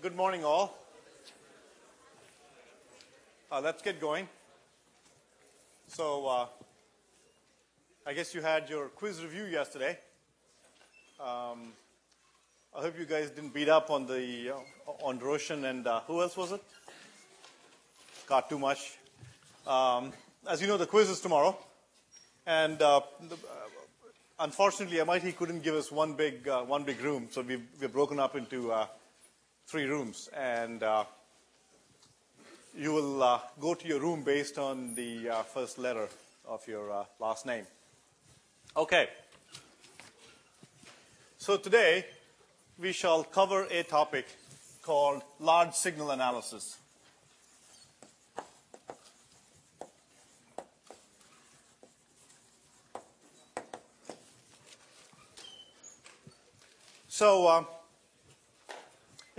good morning, all. Uh, let's get going. So, uh, I guess you had your quiz review yesterday. Um, I hope you guys didn't beat up on the uh, on Roshan and uh, who else was it? Got too much. Um, as you know, the quiz is tomorrow, and uh, the, uh, unfortunately, MIT couldn't give us one big one big room, so we've, we've broken up into three rooms, and uh, you will uh, go to your room based on the uh, first letter of your last name. Okay. So today we shall cover a topic called large signal analysis. So, uh,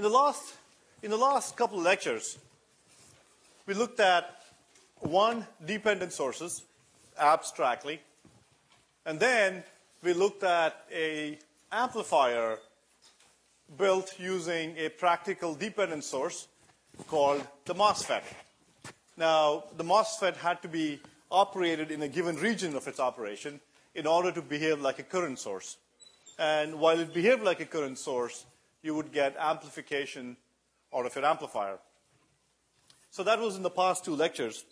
in the last in the last couple of lectures, we looked at one dependent sources abstractly, and then we looked at a amplifier built using a practical dependent source called the MOSFET. Now, the MOSFET had to be operated in a given region of its operation in order to behave like a current source. And while it behaved like a current source, you would get amplification out of your amplifier. So that was in the past two lectures.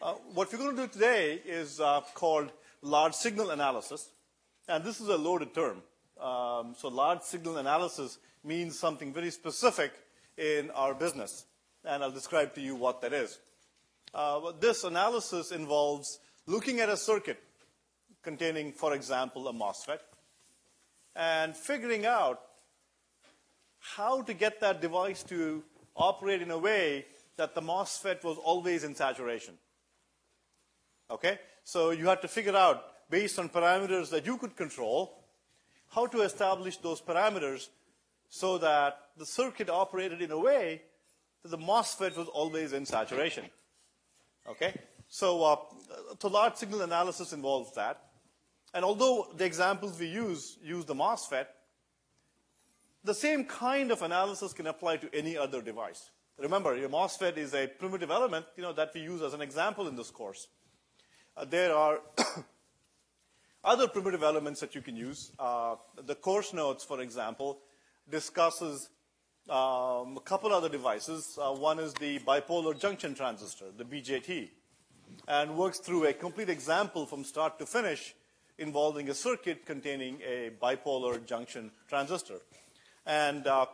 Uh, what we're going to do today is uh, called large signal analysis. And this is a loaded term. Um, so large signal analysis means something very specific in our business. And I'll describe to you what that is. Uh, this analysis involves looking at a circuit containing, for example, a MOSFET, and figuring out how to get that device to operate in a way that the MOSFET was always in saturation. Okay? So you had to figure out, based on parameters that you could control, how to establish those parameters so that the circuit operated in a way that the MOSFET was always in saturation. Okay? So, uh, large signal analysis involves that. And although the examples we use use the MOSFET, the same kind of analysis can apply to any other device. Remember, your MOSFET is a primitive element, you know, that we use as an example in this course. Uh, there are other primitive elements that you can use. Uh, the course notes, for example, discusses um, a couple other devices. Uh, one is the bipolar junction transistor, the BJT, and works through a complete example from start to finish involving a circuit containing a bipolar junction transistor. And uh,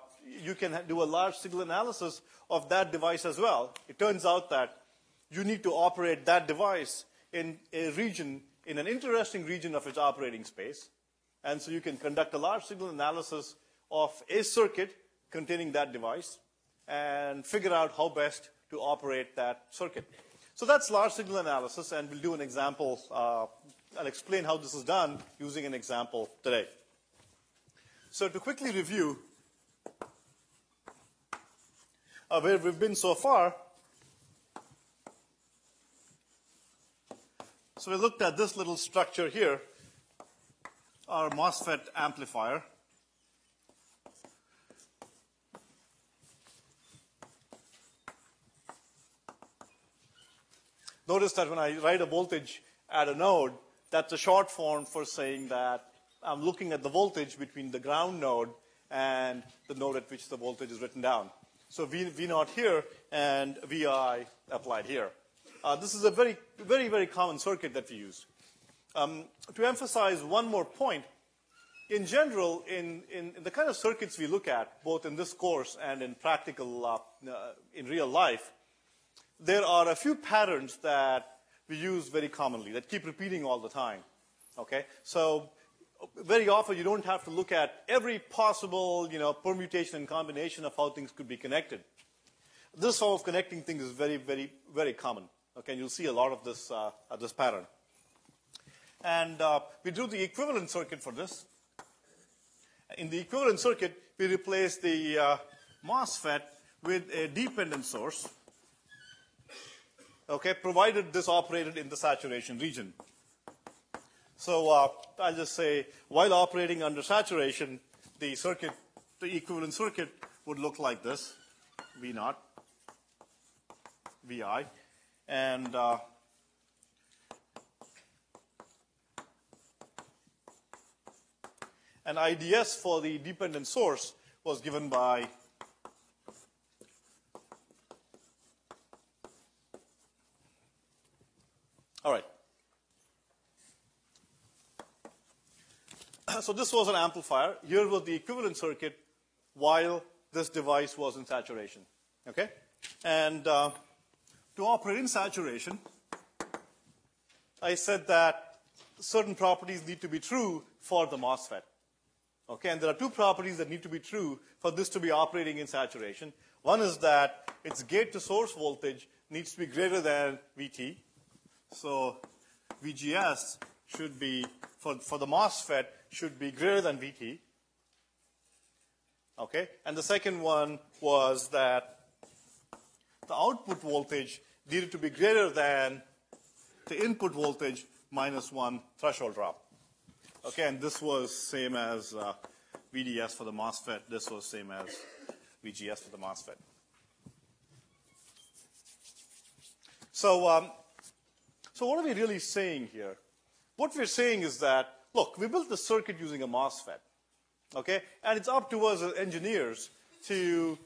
you can do a large signal analysis of that device as well. It turns out that you need to operate that device in a region, in an interesting region of its operating space. And so you can conduct a large signal analysis of a circuit containing that device and figure out how best to operate that circuit. So that's large signal analysis, and we'll do an example. Uh, I'll explain how this is done using an example today. So to quickly review uh, where we've been so far, so we looked at this little structure here, our MOSFET amplifier. Notice that when I write a voltage at a node, that's a short form for saying that I'm looking at the voltage between the ground node and the node at which the voltage is written down. So v, v naught here and Vi applied here. Uh, this is a very, very, very common circuit that we use. Um, to emphasize one more point, in general, in, in, in, the kind of circuits we look at, both in this course and in practical, uh, uh, in real life, there are a few patterns that we use very commonly that keep repeating all the time. Okay? So very often you don't have to look at every possible, you know, permutation and combination of how things could be connected. This sort of connecting things is very, very, very common. Okay, and you'll see a lot of this, uh, this pattern. And uh, we do the equivalent circuit for this. In the equivalent circuit, we replace the uh, MOSFET with a dependent source okay, provided this operated in the saturation region. So uh, I'll just say, while operating under saturation, the circuit, the equivalent circuit would look like this. V naught, Vi, and uh, and IDS for the dependent source was given by All right. So this was an amplifier. Here was the equivalent circuit while this device was in saturation. Okay? And uh, to operate in saturation, I said that certain properties need to be true for the MOSFET. Okay, and there are two properties that need to be true for this to be operating in saturation. One is that its gate to source voltage needs to be greater than VT. So VGS should be, for, for the MOSFET, should be greater than VT. Okay, and the second one was that the output voltage needed to be greater than the input voltage minus one threshold drop. Okay, and this was same as uh, VDS for the MOSFET. This was same as VGS for the MOSFET. So, um, so what are we really saying here? What we're saying is that, look, we built the circuit using a MOSFET. Okay, and it's up to us as engineers to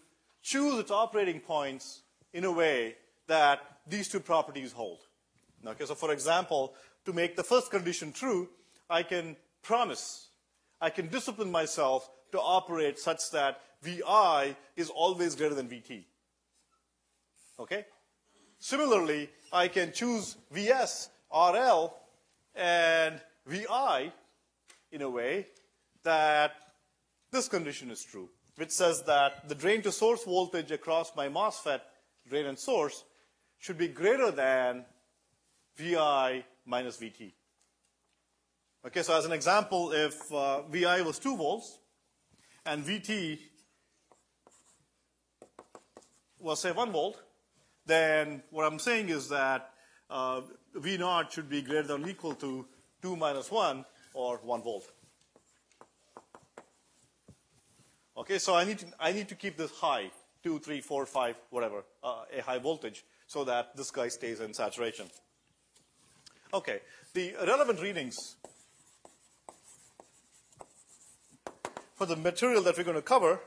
choose its operating points in a way that these two properties hold. Okay, so for example, to make the first condition true, I can promise, I can discipline myself to operate such that Vi is always greater than Vt. Okay? Similarly, I can choose Vs, RL, and Vi in a way that this condition is true, which says that the drain to source voltage across my MOSFET, drain and source, should be greater than Vi minus Vt. Okay, so as an example, if uh, Vi was 2 volts and Vt was, say, 1 volt, then what I'm saying is that uh, V naught should be greater than or equal to 2 minus 1 or 1 volt. Okay, so I need to, I need to keep this high, 2, 3, 4, 5, whatever, uh, a high voltage, so that this guy stays in saturation. Okay, the relevant readings for the material that we're going to cover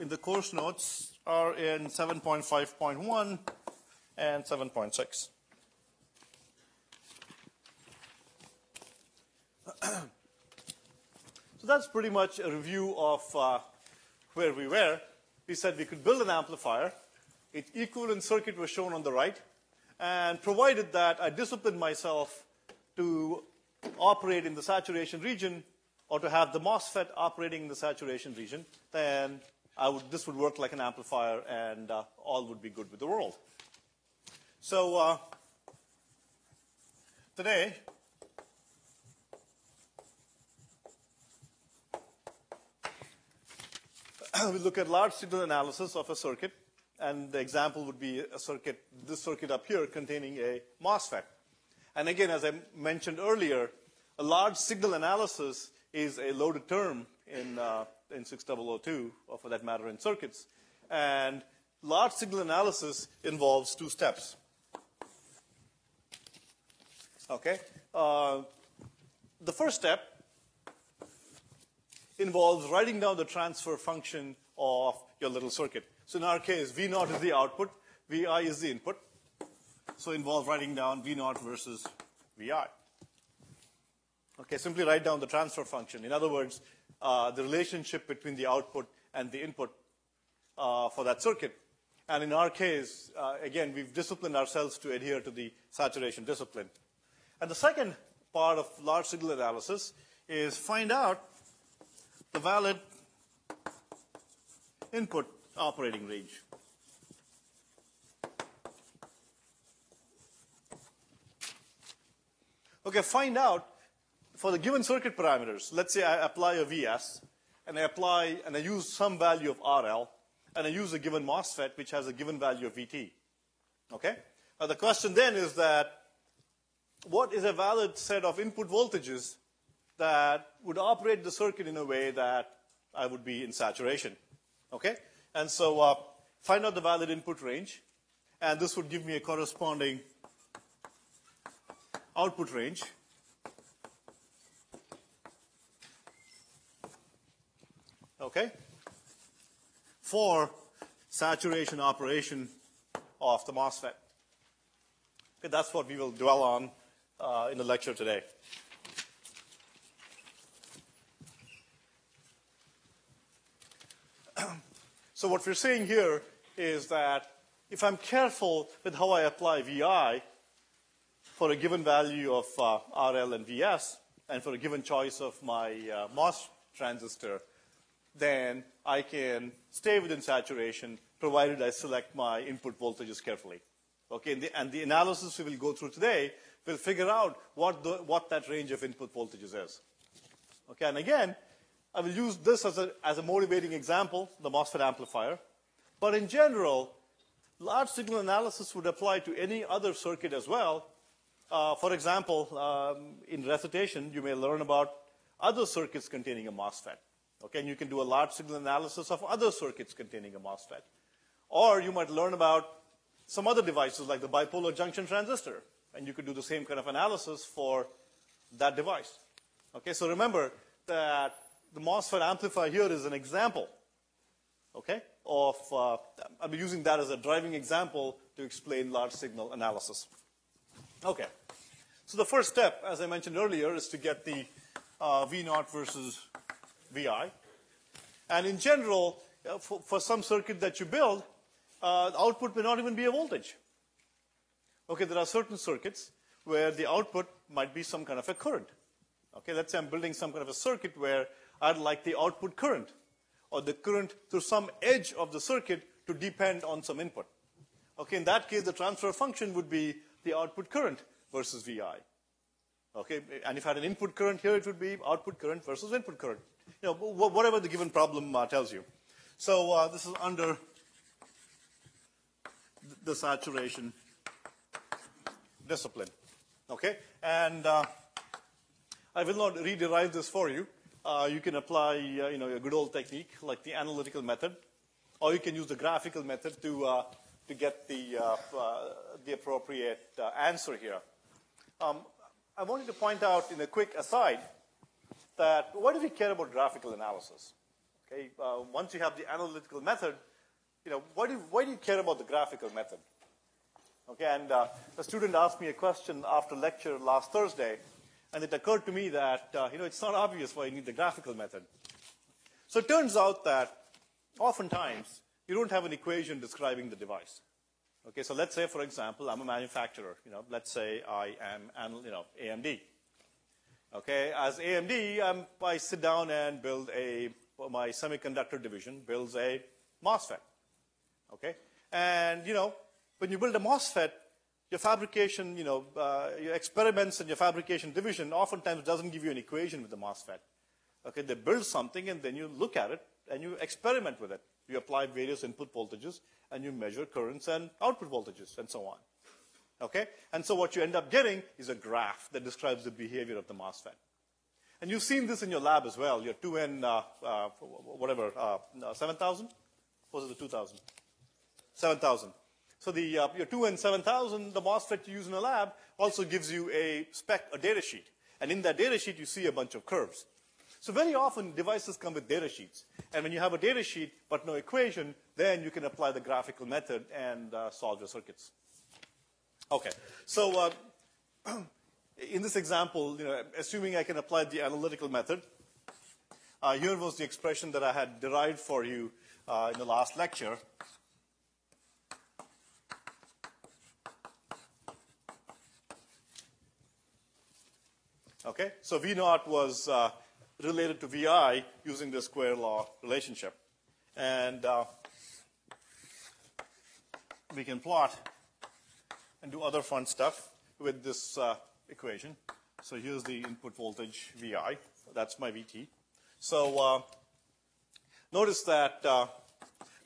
in the course notes are in 7.5.1 and 7.6. so that's pretty much a review of uh, where we were. We said we could build an amplifier. Its equivalent circuit was shown on the right. And provided that I disciplined myself to operate in the saturation region or to have the MOSFET operating in the saturation region, then would, this would work like an amplifier and uh, all would be good with the world. So uh, today, we look at large signal analysis of a circuit, and the example would be a circuit, this circuit up here containing a MOSFET. And again, as I mentioned earlier, a large signal analysis is a loaded term in, uh, in 6002, or for that matter in circuits. And large signal analysis involves two steps. Okay? Uh, the first step involves writing down the transfer function of your little circuit. So in our case, V naught is the output, Vi is the input. So involves writing down V naught versus Vi. Okay, simply write down the transfer function. In other words, uh, the relationship between the output and the input uh, for that circuit. And in our case, uh, again, we've disciplined ourselves to adhere to the saturation discipline. And the second part of large signal analysis is find out the valid input operating range. Okay, find out for the given circuit parameters, let's say I apply a VS, and I apply, and I use some value of RL, and I use a given MOSFET, which has a given value of VT. Okay? Now the question then is that, what is a valid set of input voltages that would operate the circuit in a way that I would be in saturation? Okay? And so, uh, find out the valid input range, and this would give me a corresponding output range. Okay? For saturation operation of the MOSFET. Okay, that's what we will dwell on uh, in the lecture today. so what we're saying here is that if I'm careful with how I apply VI for a given value of uh, RL and VS, and for a given choice of my uh, MOS transistor, then I can stay within saturation provided I select my input voltages carefully. Okay, and the, and the analysis we will go through today will figure out what, the, what that range of input voltages is. Okay, and again, I will use this as a, as a motivating example, the MOSFET amplifier. But in general, large signal analysis would apply to any other circuit as well. Uh, for example, um, in recitation, you may learn about other circuits containing a MOSFET. Okay, and you can do a large signal analysis of other circuits containing a MOSFET. Or you might learn about some other devices like the bipolar junction transistor, and you could do the same kind of analysis for that device. Okay, so remember that the MOSFET amplifier here is an example, okay, of, uh, be using that as a driving example to explain large signal analysis. Okay, so the first step, as I mentioned earlier, is to get the uh, V naught versus VI. And in general, uh, for, for, some circuit that you build, uh, the output may not even be a voltage. Okay, there are certain circuits where the output might be some kind of a current. Okay, let's say I'm building some kind of a circuit where I'd like the output current or the current through some edge of the circuit to depend on some input. Okay, in that case, the transfer function would be the output current versus VI. Okay, and if I had an input current here, it would be output current versus input current. You know, whatever the given problem uh, tells you. So uh, this is under the saturation discipline. Okay, and uh, I will not re-derive this for you. Uh, you can apply, uh, you know, a good old technique like the analytical method, or you can use the graphical method to uh, to get the uh, uh, the appropriate answer here. Um, I wanted to point out in a quick aside that why do we care about graphical analysis? Okay, once you have the analytical method, you know, why do, why do you care about the graphical method? Okay, and uh, a student asked me a question after lecture last Thursday, and it occurred to me that, uh, you know, it's not obvious why you need the graphical method. So it turns out that oftentimes you don't have an equation describing the device. Okay, so let's say, for example, I'm a manufacturer. You know, let's say I am, you know, AMD. Okay, as AMD, I'm, I sit down and build a, my semiconductor division builds a MOSFET. Okay? And, you know, when you build a MOSFET, your fabrication, you know, uh, your experiments and your fabrication division oftentimes doesn't give you an equation with the MOSFET. Okay, they build something and then you look at it and you experiment with it. You apply various input voltages and you measure currents and output voltages and so on. Okay? And so what you end up getting is a graph that describes the behavior of the MOSFET. And you've seen this in your lab as well, your 2N, uh, uh, whatever, uh, 7,000? Was it the 2,000? 7,000. So the, uh, your 2N 7000, the MOSFET you use in a lab, also gives you a spec, a data sheet. And in that data sheet, you see a bunch of curves. So very often, devices come with data sheets. And when you have a data sheet but no equation, then you can apply the graphical method and uh, solve your circuits. Okay, so uh, in this example, you know, assuming I can apply the analytical method, uh, here was the expression that I had derived for you uh, in the last lecture. Okay, so V naught was uh, related to VI using the square law relationship. And uh, we can plot and do other fun stuff with this uh, equation. So here's the input voltage VI. That's my VT. So uh, notice that uh,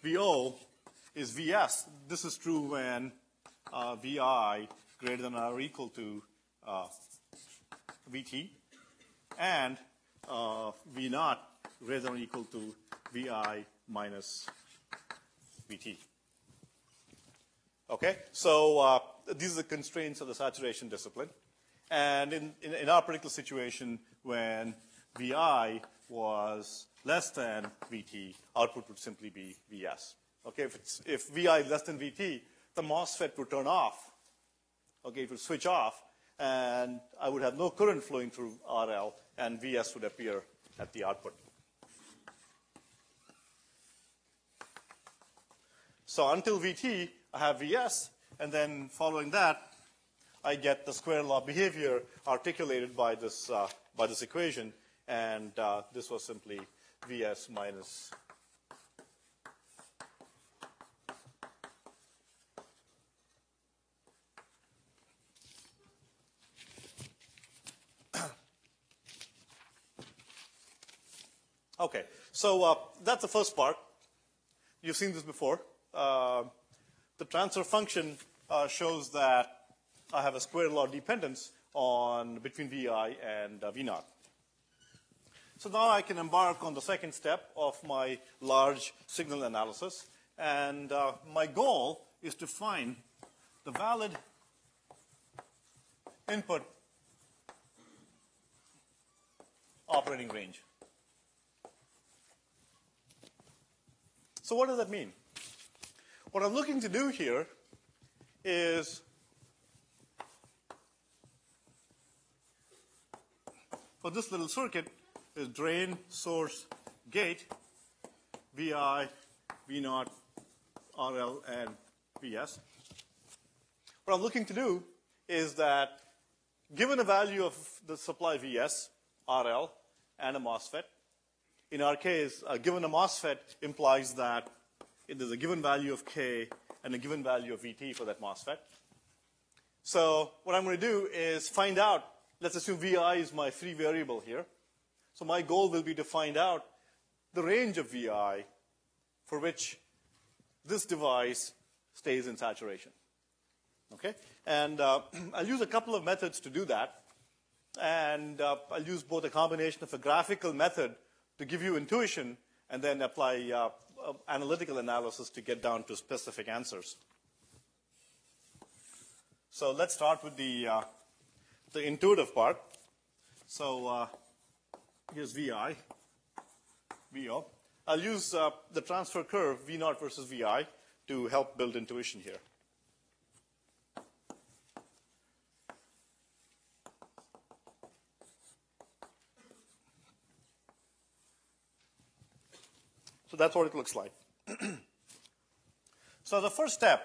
VO is VS. This is true when uh, VI greater than or equal to Vt and uh, V naught greater than or equal to Vi minus Vt. Okay, so uh, these are the constraints of the saturation discipline. And in, in, in, our particular situation, when VI was less than VT, output would simply be VS. Okay, if, it's, if VI is less than VT, the MOSFET would turn off. Okay, it would switch off, and I would have no current flowing through RL, and VS would appear at the output. So until VT, I have VS, and then following that, I get the square law behavior articulated by this, uh, by this equation, and uh, this was simply Vs minus Okay, so uh, that's the first part. You've seen this before. Uh, the transfer function uh, shows that I have a square law dependence on between Vi and uh, V naught. So now I can embark on the second step of my large signal analysis. And uh, my goal is to find the valid input operating range. So what does that mean? What I'm looking to do here is for this little circuit is drain, source, gate, VI, V0, RL, and VS. What I'm looking to do is that given a value of the supply VS, RL, and a MOSFET, in our case, a given a MOSFET implies that there's a given value of K and a given value of VT for that MOSFET. So what I'm going to do is find out, let's assume VI is my free variable here. So my goal will be to find out the range of VI for which this device stays in saturation. Okay? And uh, I'll use a couple of methods to do that. And uh, I'll use both a combination of a graphical method to give you intuition and then apply uh, uh, analytical analysis to get down to specific answers. So let's start with the, uh, the intuitive part. So uh, here's VI, VO. I'll use uh, the transfer curve, V naught versus VI, to help build intuition here. So that's what it looks like. so the first step,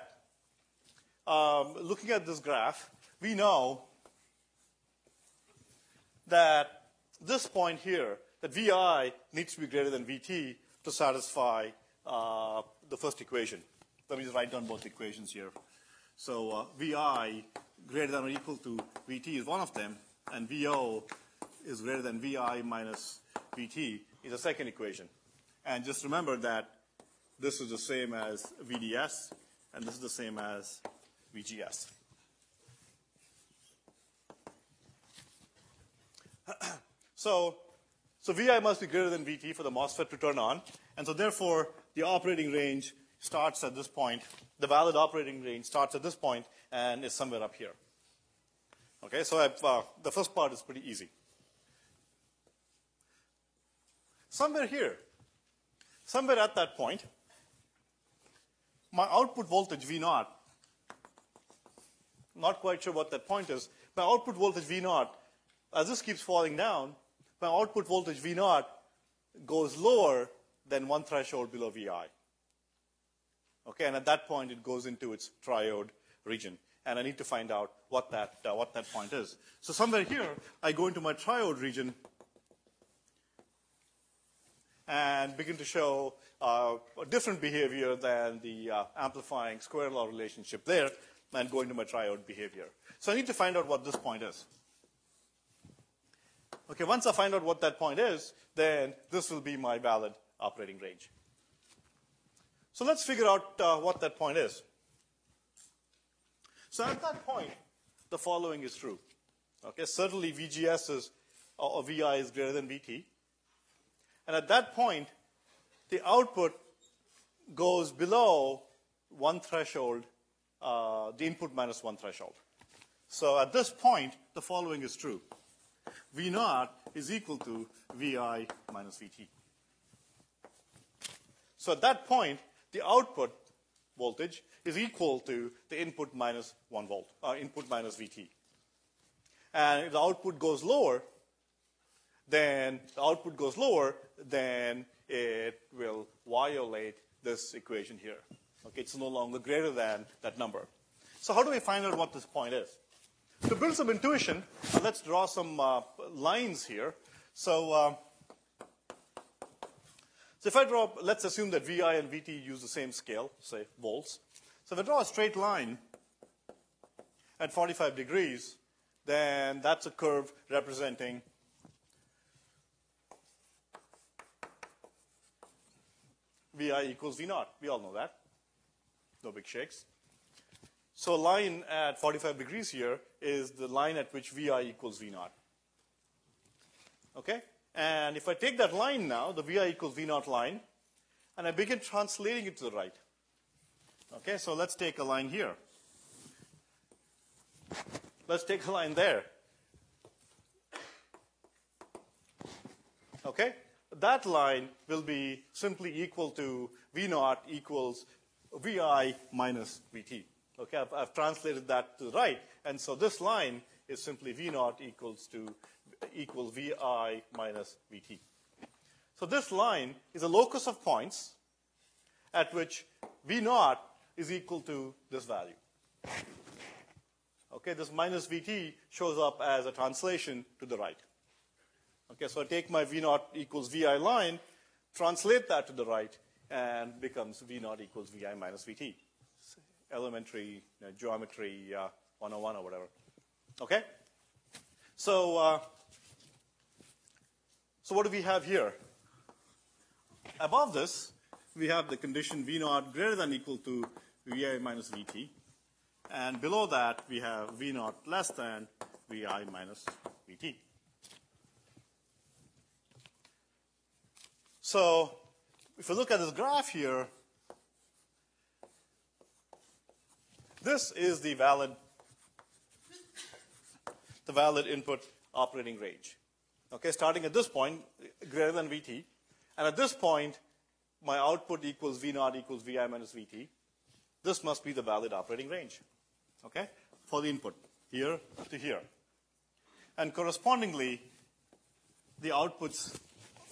um, looking at this graph, we know that this point here, that VI needs to be greater than VT to satisfy uh, the first equation. Let me just write down both equations here. So uh, VI greater than or equal to VT is one of them, and VO is greater than VI minus VT is a second equation. And just remember that this is the same as VDS, and this is the same as VGS. so, so VI must be greater than VT for the MOSFET to turn on, and so therefore the operating range starts at this point. The valid operating range starts at this point and is somewhere up here. Okay, so uh, the first part is pretty easy. Somewhere here, Somewhere at that point, my output voltage V naught, not quite sure what that point is, my output voltage V naught, as this keeps falling down, my output voltage V naught goes lower than one threshold below VI. Okay, and at that point it goes into its triode region. And I need to find out what that, uh, what that point is. So somewhere here, I go into my triode region and begin to show uh, a different behavior than the uh, amplifying square law relationship there and go into my triode behavior. So I need to find out what this point is. Okay, once I find out what that point is, then this will be my valid operating range. So let's figure out uh, what that point is. So at that point, the following is true. Okay, certainly VGS is, or VI is greater than VT. And at that point, the output goes below one threshold uh, the input minus one threshold. So at this point, the following is true. V naught is equal to Vi minus Vt. So at that point, the output voltage is equal to the input minus one volt, uh, input minus Vt. And if the output goes lower, then the output goes lower, then it will violate this equation here. Okay, it's no longer greater than that number. So how do we find out what this point is? To build some intuition, uh, let's draw some uh, lines here. So, uh, so if I draw, let's assume that Vi and Vt use the same scale, say volts. So if I draw a straight line at 45 degrees, then that's a curve representing Vi equals V naught. We all know that. No big shakes. So a line at 45 degrees here is the line at which Vi equals V naught. Okay? And if I take that line now, the Vi equals V naught line, and I begin translating it to the right. Okay, so let's take a line here. Let's take a line there. Okay? That line will be simply equal to V naught equals Vi minus Vt. Okay, I've, I've, translated that to the right, and so this line is simply V naught equals to equals Vi minus Vt. So this line is a locus of points at which V naught is equal to this value. Okay, this minus Vt shows up as a translation to the right. Okay, so I take my V naught equals Vi line, translate that to the right, and becomes V naught equals Vi minus Vt. Elementary you know, geometry uh, 101 or whatever. Okay? So, uh, so what do we have here? Above this, we have the condition V naught greater than equal to Vi minus Vt. And below that, we have V naught less than Vi minus Vt. So if you look at this graph here, this is the valid, the valid input operating range. Okay, starting at this point, greater than Vt. And at this point, my output equals V equals Vi minus Vt. This must be the valid operating range. Okay, for the input, here to here. And correspondingly, the outputs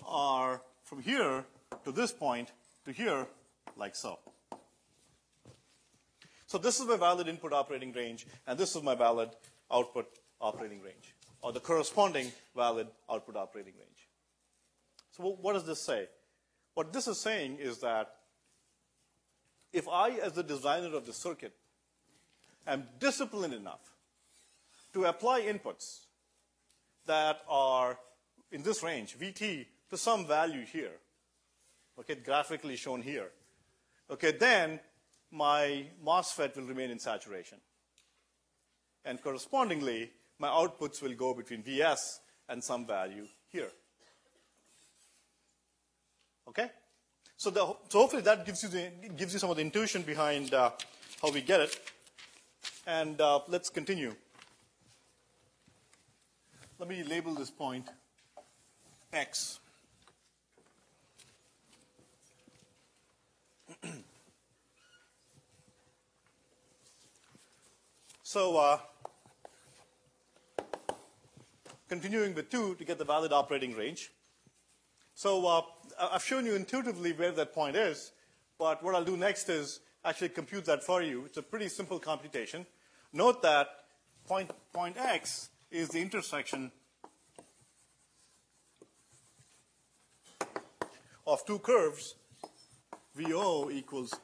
are from here to this point to here, like so. So this is my valid input operating range, and this is my valid output operating range, or the corresponding valid output operating range. So what does this say? What this is saying is that if I, as the designer of the circuit, am disciplined enough to apply inputs that are in this range, VT to some value here, okay, graphically shown here, okay, then my MOSFET will remain in saturation. And correspondingly, my outputs will go between Vs and some value here. Okay? So, the, so hopefully that gives you, the, gives you some of the intuition behind uh, how we get it. And uh, let's continue. Let me label this point X. so, uh, continuing with 2 to get the valid operating range. So, uh, I've shown you intuitively where that point is, but what I'll do next is actually compute that for you. It's a pretty simple computation. Note that point, point X is the intersection of two curves, VO equals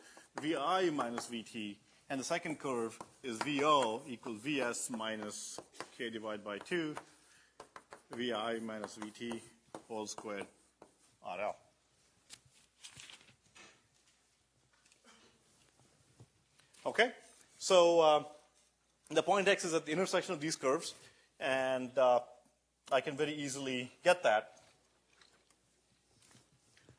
Vi minus Vt, and the second curve is VO equals Vs minus k divided by 2, Vi minus Vt whole squared RL. Okay? So uh, the point x is at the intersection of these curves, and uh, I can very easily get that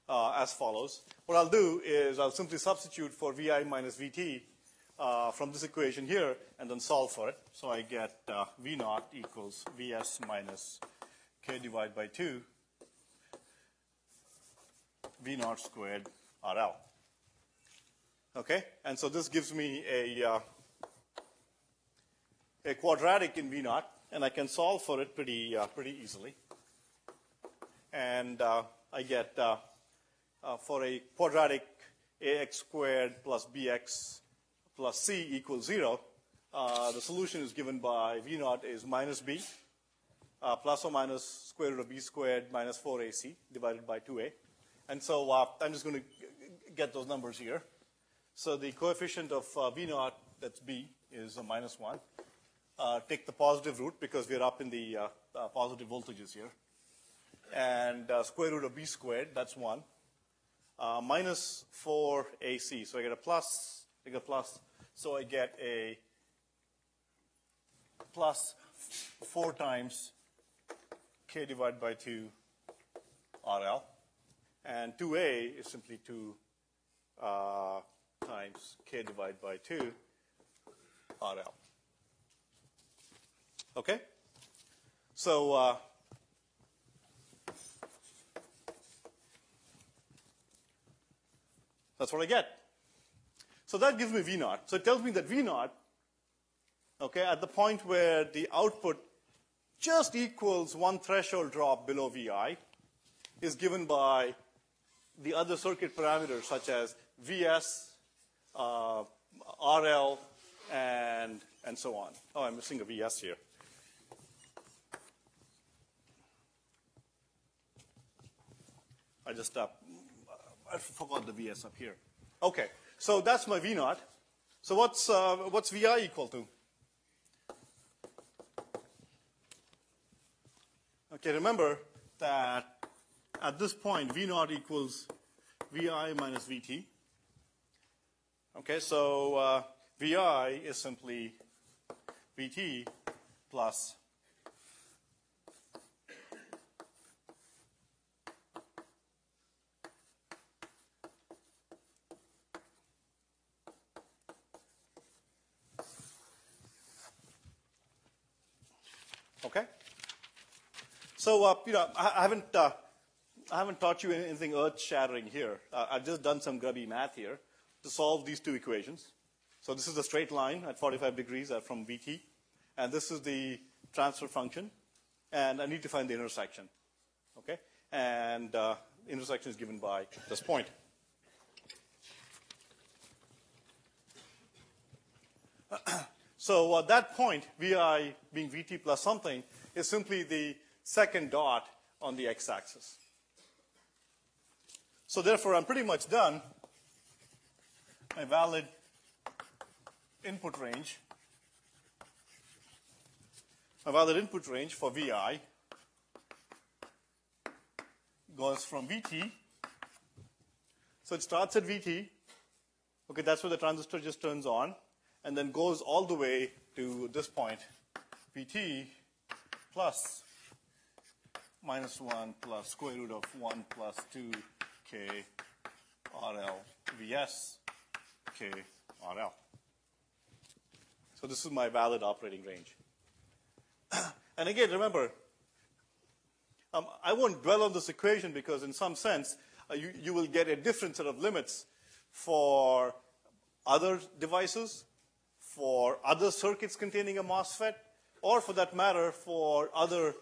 uh, as follows. What I'll do is I'll simply substitute for Vi minus Vt uh, from this equation here and then solve for it. So I get uh, V naught equals Vs minus K divided by 2 V naught squared RL. Okay? And so this gives me a, uh, a quadratic in V naught, and I can solve for it pretty, uh, pretty easily. And uh, I get uh, for a quadratic ax squared plus bx plus c equals 0, uh, the solution is given by v naught is minus b uh, plus or minus square root of b squared minus 4ac divided by 2a. And so uh, I'm just going to get those numbers here. So the coefficient of uh, v naught, that's b, is a minus 1. Uh, take the positive root because we're up in the positive voltages here. And square root of b squared, that's 1 uh, minus 4ac. So I get a plus, I get a plus. So I get a plus 4 times k divided by 2 RL. And 2a is simply 2 uh, times k divided by 2 RL. Okay? So uh, That's what I get. So that gives me V naught. So it tells me that V naught, okay, at the point where the output just equals one threshold drop below Vi, is given by the other circuit parameters such as Vs, uh, RL, and, and so on. Oh, I'm missing a Vs here. I just uh, I forgot the Vs up here. Okay, so that's my V naught. So what's, uh, what's Vi equal to? Okay, remember that at this point, V naught equals Vi minus Vt. Okay, so uh, Vi is simply Vt plus Okay? So, uh, you know, I, I haven't, uh, I haven't taught you anything earth-shattering here. Uh, I've just done some grubby math here to solve these two equations. So this is a straight line at 45 degrees uh, from Vt, and this is the transfer function, and I need to find the intersection. Okay? And uh, intersection is given by this point. So at that point, Vi being Vt plus something is simply the second dot on the x-axis. So therefore, I'm pretty much done. My valid input range, my valid input range for Vi goes from Vt. So it starts at Vt. Okay, that's where the transistor just turns on and then goes all the way to this point, Vt plus minus 1 plus square root of 1 plus 2k RL Vs k RL. So this is my valid operating range. and again, remember, um, I won't dwell on this equation because in some sense, uh, you, you will get a different set of limits for other devices for other circuits containing a MOSFET, or for that matter, for other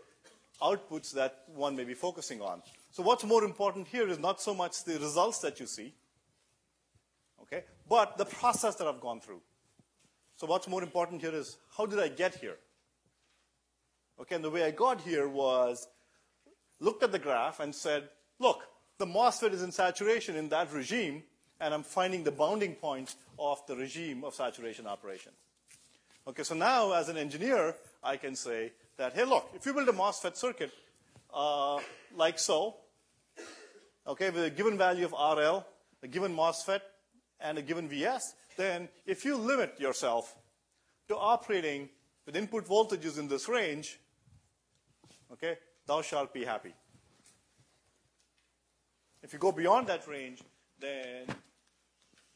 outputs that one may be focusing on. So what's more important here is not so much the results that you see, okay, but the process that I've gone through. So what's more important here is how did I get here? Okay, and the way I got here was looked at the graph and said, look, the MOSFET is in saturation in that regime, and I'm finding the bounding point of the regime of saturation operation. Okay, so now as an engineer, I can say that, hey, look, if you build a MOSFET circuit uh, like so, okay, with a given value of RL, a given MOSFET, and a given VS, then if you limit yourself to operating with input voltages in this range, okay, thou shalt be happy. If you go beyond that range, then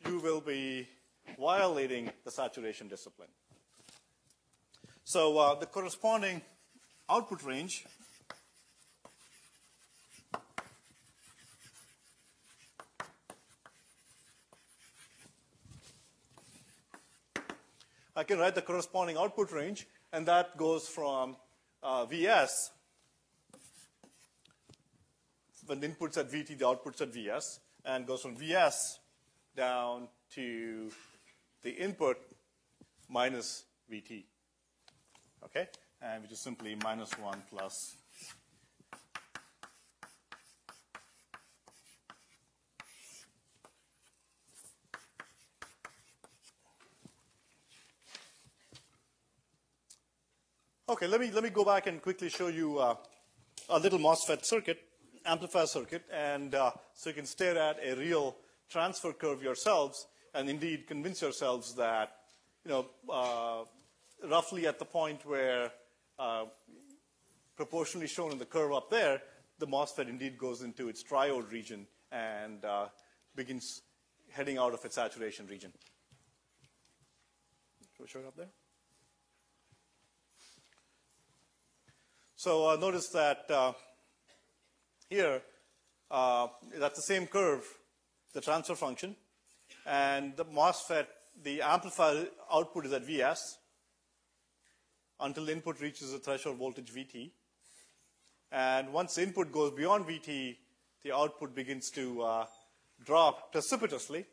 you will be violating the saturation discipline. So uh, the corresponding output range I can write the corresponding output range, and that goes from uh, Vs, when the input's at Vt, the output's at Vs, and goes from Vs down to the input minus Vt. Okay? And which is simply minus 1 plus Okay, let me, let me go back and quickly show you uh, a little MOSFET circuit, amplifier circuit, and uh, so you can stare at a real transfer curve yourselves and indeed convince yourselves that, you know, uh, roughly at the point where uh, proportionally shown in the curve up there, the MOSFET indeed goes into its triode region and uh, begins heading out of its saturation region. Should we show it up there? So uh, notice that uh, here, uh, that's the same curve, the transfer function, and the MOSFET, the amplifier output is at Vs until the input reaches the threshold voltage Vt. And once the input goes beyond Vt, the output begins to uh, drop precipitously.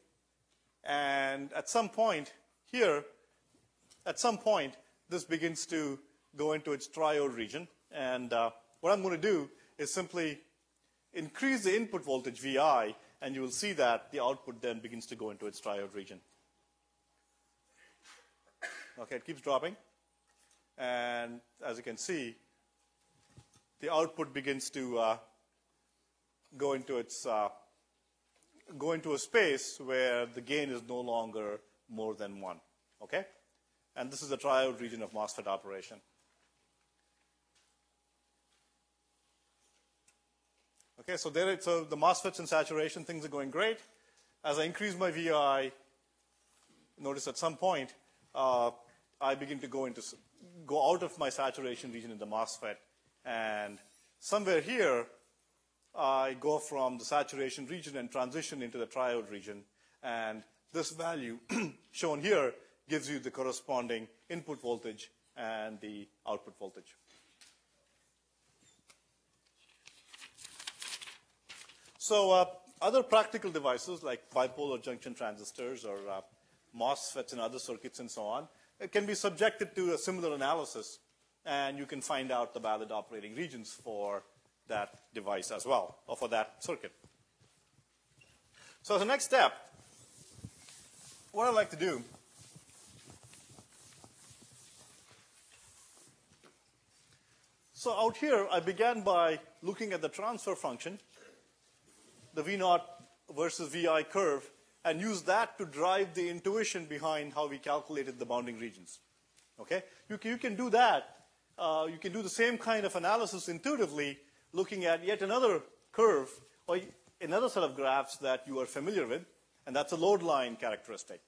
And at some point here, at some point, this begins to go into its triode region. And uh, what I'm going to do is simply increase the input voltage Vi, and you will see that the output then begins to go into its triode region. Okay, it keeps dropping. And as you can see, the output begins to uh, go into its uh, go into a space where the gain is no longer more than one. Okay, and this is the triode region of MOSFET operation. Okay, so there, it, so the MOSFETs in saturation, things are going great. As I increase my VI, notice at some point, uh, I begin to go into go out of my saturation region in the MOSFET, and somewhere here, I go from the saturation region and transition into the triode region, and this value shown here gives you the corresponding input voltage and the output voltage. So uh, other practical devices like bipolar junction transistors or uh, MOSFETs and other circuits and so on can be subjected to a similar analysis, and you can find out the valid operating regions for that device as well, or for that circuit. So as a next step, what I'd like to do So out here, I began by looking at the transfer function the V naught versus VI curve and use that to drive the intuition behind how we calculated the bounding regions. Okay? You can, you can do that. Uh, you can do the same kind of analysis intuitively looking at yet another curve or another set of graphs that you are familiar with, and that's a load line characteristic.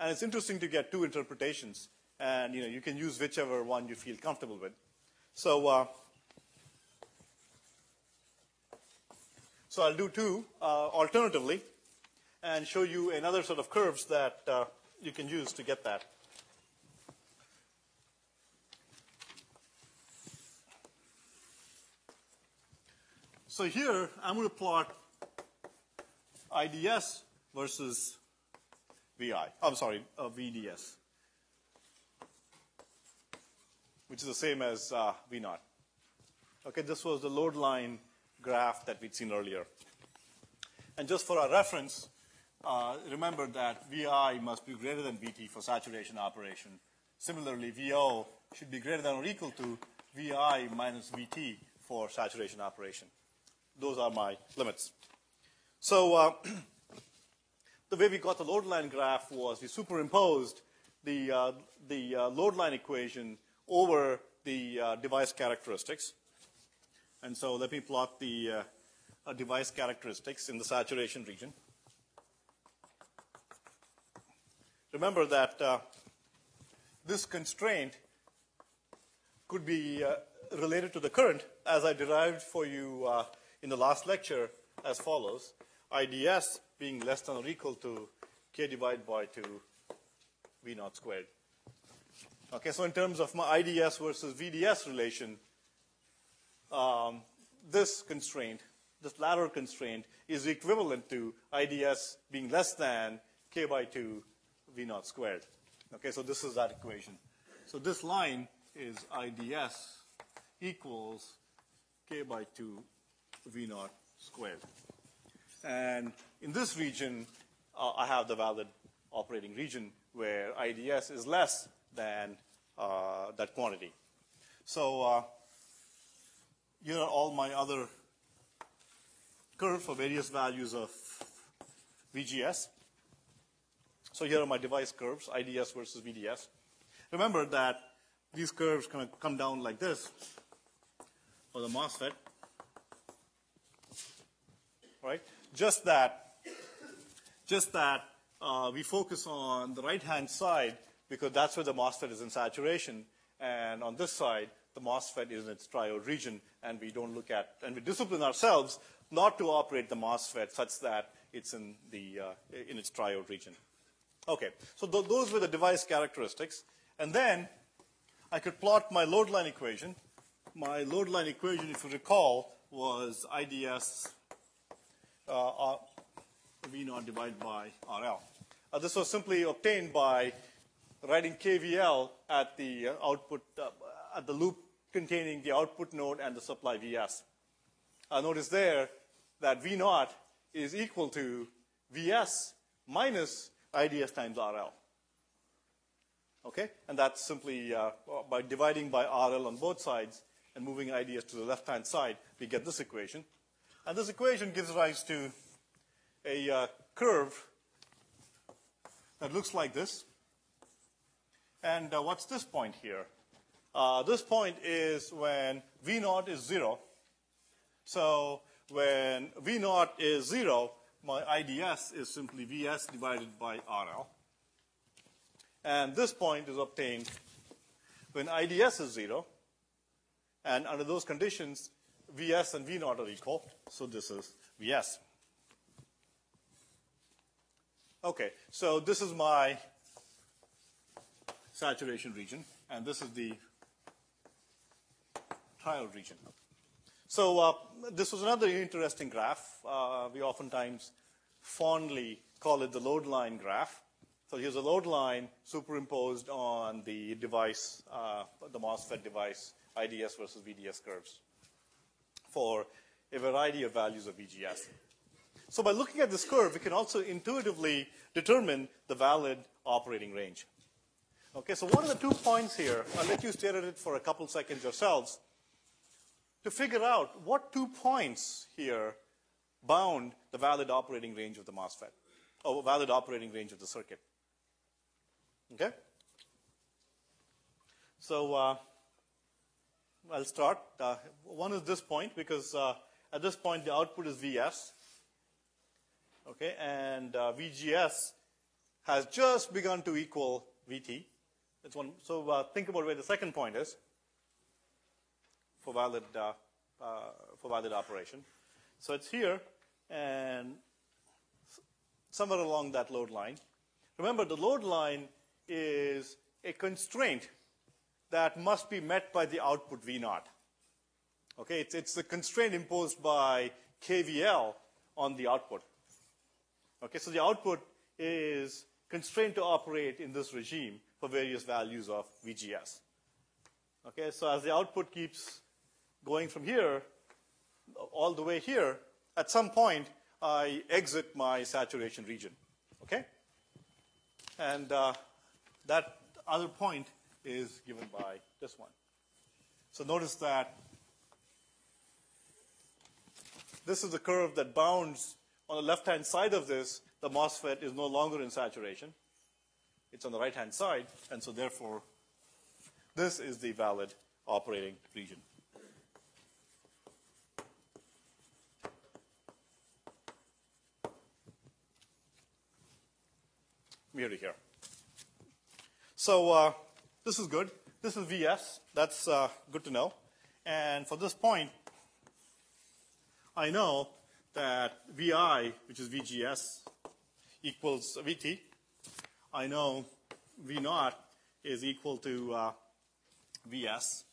And it's interesting to get two interpretations, and you know you can use whichever one you feel comfortable with. So uh, So I'll do two uh, alternatively and show you another sort of curves that uh, you can use to get that. So here I'm going to plot IDS versus VI. I'm sorry, uh, VDS, which is the same as uh, V naught. Okay, this was the load line graph that we'd seen earlier. And just for our reference, uh, remember that VI must be greater than VT for saturation operation. Similarly, VO should be greater than or equal to VI minus VT for saturation operation. Those are my limits. So uh, the way we got the load line graph was we superimposed the, uh, the uh, load line equation over the uh, device characteristics. And so let me plot the uh, device characteristics in the saturation region. Remember that uh, this constraint could be uh, related to the current as I derived for you uh, in the last lecture as follows. IDS being less than or equal to k divided by 2 V naught squared. Okay, so in terms of my IDS versus VDS relation, um, this constraint, this latter constraint, is equivalent to IDS being less than k by 2 V naught squared. Okay, so this is that equation. So this line is IDS equals k by 2 V naught squared. And in this region, uh, I have the valid operating region where IDS is less than uh, that quantity. So uh, here are all my other curves for various values of VGS. So here are my device curves, IDS versus VDS. Remember that these curves kind of come down like this for the MOSFET, right? Just that, just that uh, we focus on the right-hand side because that's where the MOSFET is in saturation, and on this side, the MOSFET is in its triode region, and we don't look at, and we discipline ourselves not to operate the MOSFET such that it's in the uh, in its triode region. Okay, so th- those were the device characteristics, and then I could plot my load line equation. My load line equation, if you recall, was IDS uh, V naught divided by RL. Uh, this was simply obtained by writing KVL at the uh, output, uh, at the loop containing the output node and the supply VS. Uh, notice there that V naught is equal to VS minus IDS times RL. Okay? And that's simply uh, by dividing by RL on both sides and moving IDS to the left-hand side, we get this equation. And this equation gives rise to a uh, curve that looks like this. And uh, what's this point here? Uh, this point is when V naught is zero. So when V naught is zero, my IDS is simply Vs divided by RL. And this point is obtained when IDS is zero. And under those conditions, Vs and V naught are equal. So this is Vs. Okay, so this is my saturation region, and this is the triode region. So uh, this was another interesting graph. Uh, we oftentimes fondly call it the load line graph. So here's a load line superimposed on the device, uh, the MOSFET device, IDS versus VDS curves for a variety of values of VGS. So by looking at this curve, we can also intuitively determine the valid operating range. Okay, so what are the two points here? I'll let you stare at it for a couple seconds yourselves to figure out what two points here bound the valid operating range of the MOSFET, or valid operating range of the circuit. Okay? So uh, I'll start. Uh, one is this point because uh, at this point the output is Vs, Okay, and uh, VGS has just begun to equal VT. That's one. So uh, think about where the second point is for valid uh, uh, for valid operation. So it's here and somewhere along that load line. Remember, the load line is a constraint that must be met by the output V naught. Okay, it's, it's the constraint imposed by KVL on the output. Okay, so the output is constrained to operate in this regime for various values of VGS. Okay, so as the output keeps going from here all the way here, at some point I exit my saturation region. Okay? And uh, that other point is given by this one. So notice that this is the curve that bounds on the left-hand side of this, the MOSFET is no longer in saturation. It's on the right-hand side, and so therefore, this is the valid operating region. To here. So uh, this is good. This is VS. That's uh, good to know. And for this point, I know that VI, which is VGS, equals VT. I know V naught is equal to uh, Vs.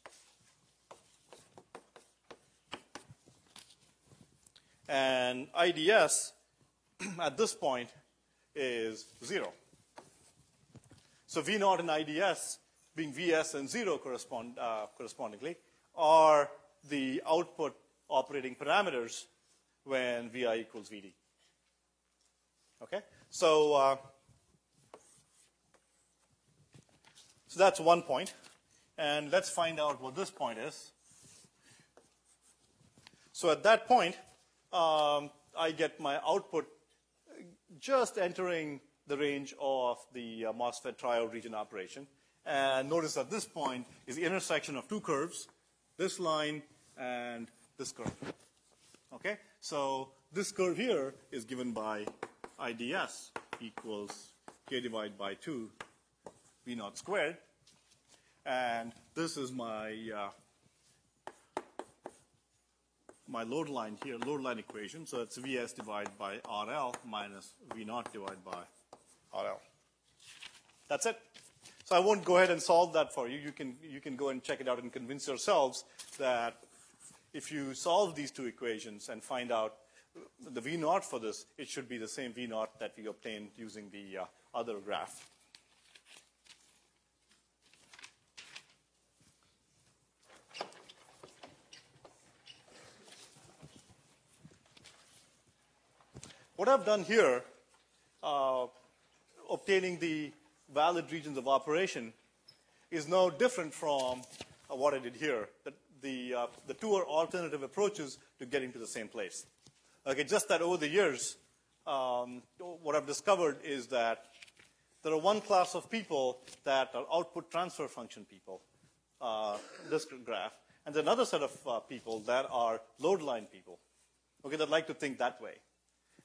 And IDS at this point is 0. So V naught and IDS being Vs and 0 correspond, uh, correspondingly are the output operating parameters when Vi equals Vt. Okay? So, uh, so that's one point. And let's find out what this point is. So at that point, um, I get my output just entering the range of the uh, MOSFET triode region operation. And notice at this point is the intersection of two curves, this line and this curve. Okay? So this curve here is given by IDS equals k divided by 2 V naught squared. And this is my uh, my load line here, load line equation. So it's Vs divided by RL minus V naught divided by RL. That's it. So I won't go ahead and solve that for you. You can, you can go and check it out and convince yourselves that if you solve these two equations and find out the V naught for this, it should be the same V naught that we obtained using the uh, other graph. What I've done here, uh, obtaining the valid regions of operation, is no different from uh, what I did here. The, the, uh, the two are alternative approaches to getting to the same place. Okay, just that over the years, um, what I've discovered is that there are one class of people that are output transfer function people, uh, this graph, and another set of uh, people that are load line people, okay, that like to think that way.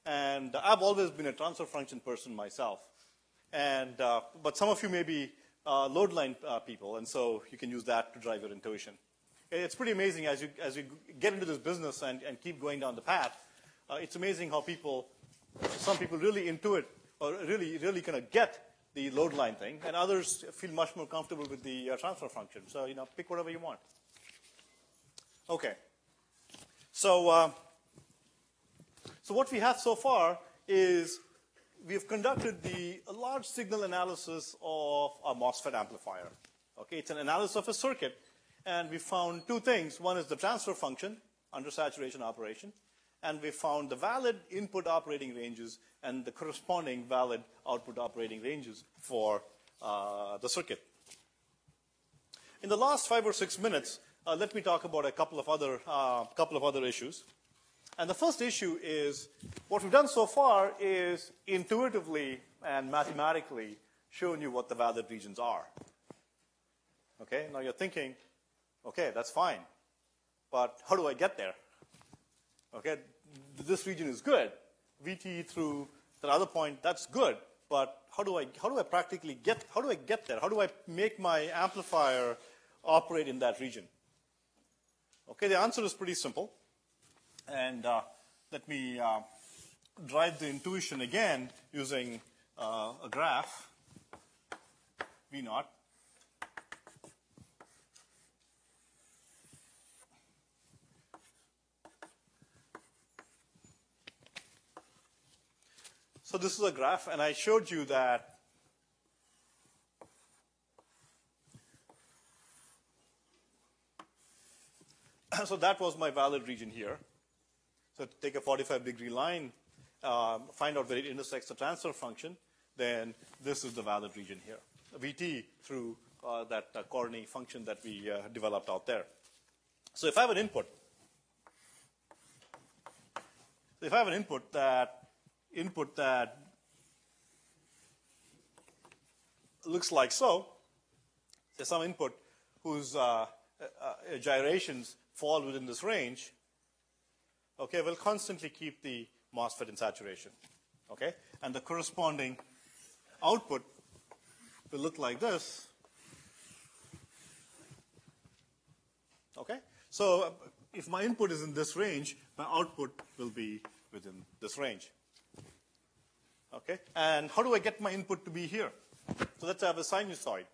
And I've always been a transfer function person myself. And, uh, but some of you may be uh, load line uh, people, and so you can use that to drive your intuition. It's pretty amazing as you, as you get into this business and, and keep going down the path. Uh, it's amazing how people, some people really intuit or really, really kind of get the load line thing, and others feel much more comfortable with the uh, transfer function. So, you know, pick whatever you want. Okay. So, uh, so what we have so far is we have conducted the large signal analysis of a MOSFET amplifier. Okay, it's an analysis of a circuit, and we found two things. One is the transfer function under saturation operation, and we found the valid input operating ranges and the corresponding valid output operating ranges for uh, the circuit. In the last five or six minutes, uh, let me talk about a couple of other uh, couple of other issues. And the first issue is what we've done so far is intuitively and mathematically shown you what the valid regions are. Okay, now you're thinking, okay, that's fine, but how do I get there? Okay, this region is good. VT through that other point, that's good, but how do I how do I practically get how do I get there? How do I make my amplifier operate in that region? Okay, the answer is pretty simple. And uh, let me uh, drive the intuition again using uh, a graph, V naught. So this is a graph, and I showed you that so that was my valid region here. So take a 45 degree line, um, find out where it intersects the transfer function, then this is the valid region here. Vt through uh, that uh, Corny function that we uh, developed out there. So if I have an input, if I have an input that input that looks like so, there's some input whose uh, uh, gyrations fall within this range, okay, will constantly keep the MOSFET in saturation, okay? And the corresponding output will look like this. Okay? So uh, if my input is in this range, my output will be within this range. Okay? And how do I get my input to be here? So let's have a sinusoid.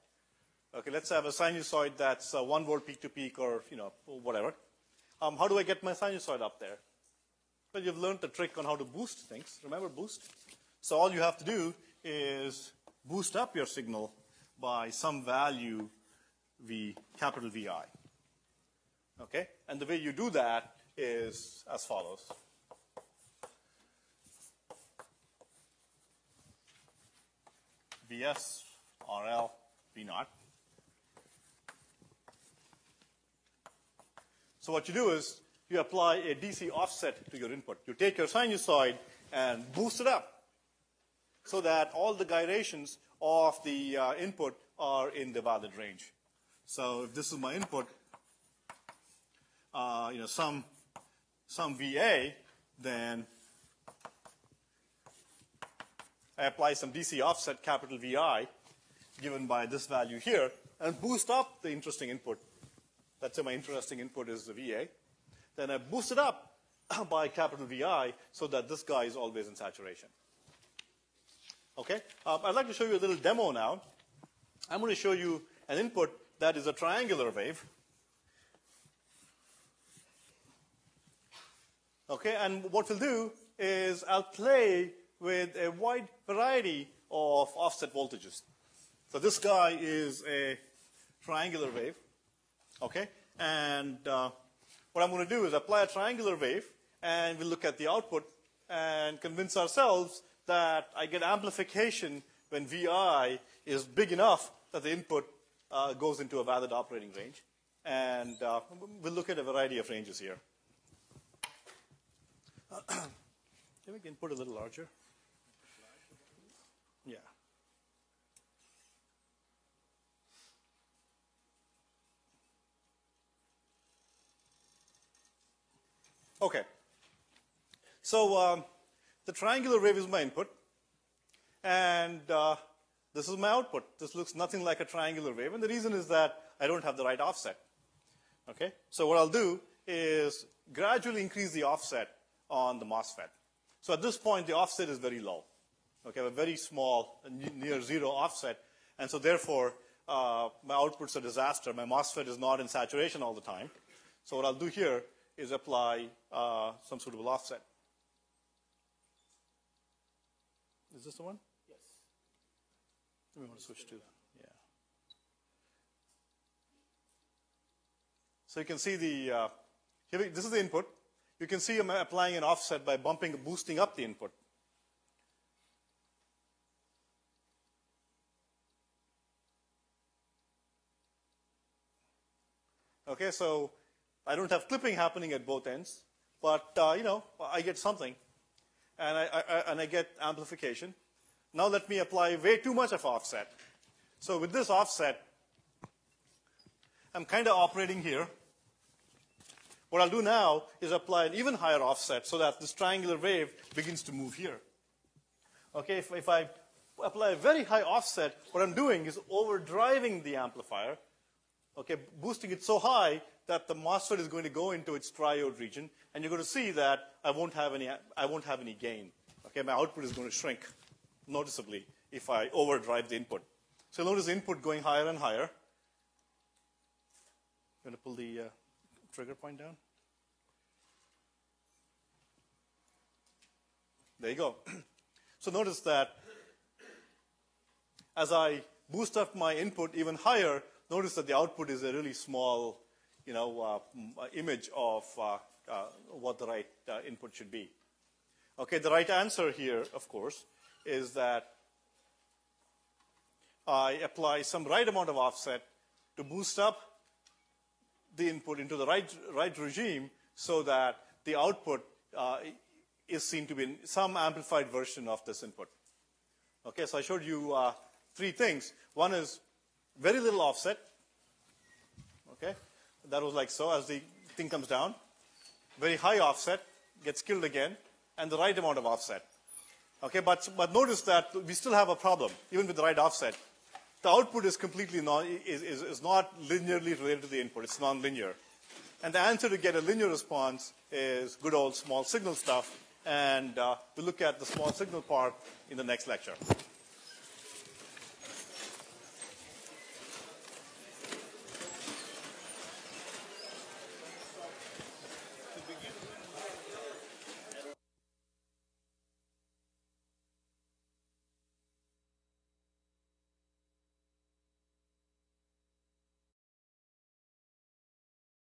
Okay, let's have a sinusoid that's uh, one volt peak to peak or, you know, whatever. Um, how do I get my sinusoid up there? Well, you've learned the trick on how to boost things. Remember boost? So all you have to do is boost up your signal by some value V, capital VI. Okay? And the way you do that is as follows. Vs, RL, V naught. So what you do is you apply a DC offset to your input. You take your sinusoid and boost it up so that all the gyrations of the uh, input are in the valid range. So if this is my input, uh, you know, some, some VA, then I apply some DC offset capital VI given by this value here and boost up the interesting input. Let's say my interesting input is the VA. Then I boost it up by capital VI so that this guy is always in saturation. Okay? Um, I'd like to show you a little demo now. I'm going to show you an input that is a triangular wave. Okay, and what we'll do is I'll play with a wide variety of offset voltages. So this guy is a triangular wave, okay? And uh, what I'm going to do is apply a triangular wave, and we'll look at the output and convince ourselves that I get amplification when VI is big enough that the input uh, goes into a valid operating range. And uh, we'll look at a variety of ranges here. Can we put a little larger? Yeah. Okay. So um, the triangular wave is my input, and uh, this is my output. This looks nothing like a triangular wave, and the reason is that I don't have the right offset. Okay? So what I'll do is gradually increase the offset on the MOSFET. So at this point, the offset is very low. Okay, a very small, near zero offset, and so therefore, uh, my output's a disaster. My MOSFET is not in saturation all the time. So what I'll do here is apply uh, some suitable offset. Is this the one? Yes. We want to switch to, yeah. So you can see the, uh, here we, this is the input. You can see I'm applying an offset by bumping, boosting up the input. Okay, so I don't have clipping happening at both ends, but uh, you know, I get something, and I, I, and I get amplification. Now let me apply way too much of offset. So with this offset, I'm kind of operating here. What I'll do now is apply an even higher offset so that this triangular wave begins to move here. Okay, if, if I apply a very high offset, what I'm doing is overdriving the amplifier, okay, boosting it so high that the MOSFET is going to go into its triode region, and you're going to see that I won't have any, I won't have any gain. Okay, my output is going to shrink noticeably if I overdrive the input. So you'll notice input going higher and higher. I'm going to pull the uh, trigger point down. There you go. so notice that as I boost up my input even higher, notice that the output is a really small you know, uh, image of uh, uh, what the right input should be. Okay, the right answer here, of course, is that I apply some right amount of offset to boost up the input into the right, right regime so that the output uh, is seen to be some amplified version of this input. Okay, so I showed you uh, three things. One is very little offset. Okay, that was like so as the thing comes down. Very high offset, gets killed again, and the right amount of offset. Okay, but, but notice that we still have a problem, even with the right offset. the output is completely non, is, is, is not linearly related to the input. It's nonlinear. And the answer to get a linear response is good old small signal stuff. And uh, we'll look at the small signal part in the next lecture.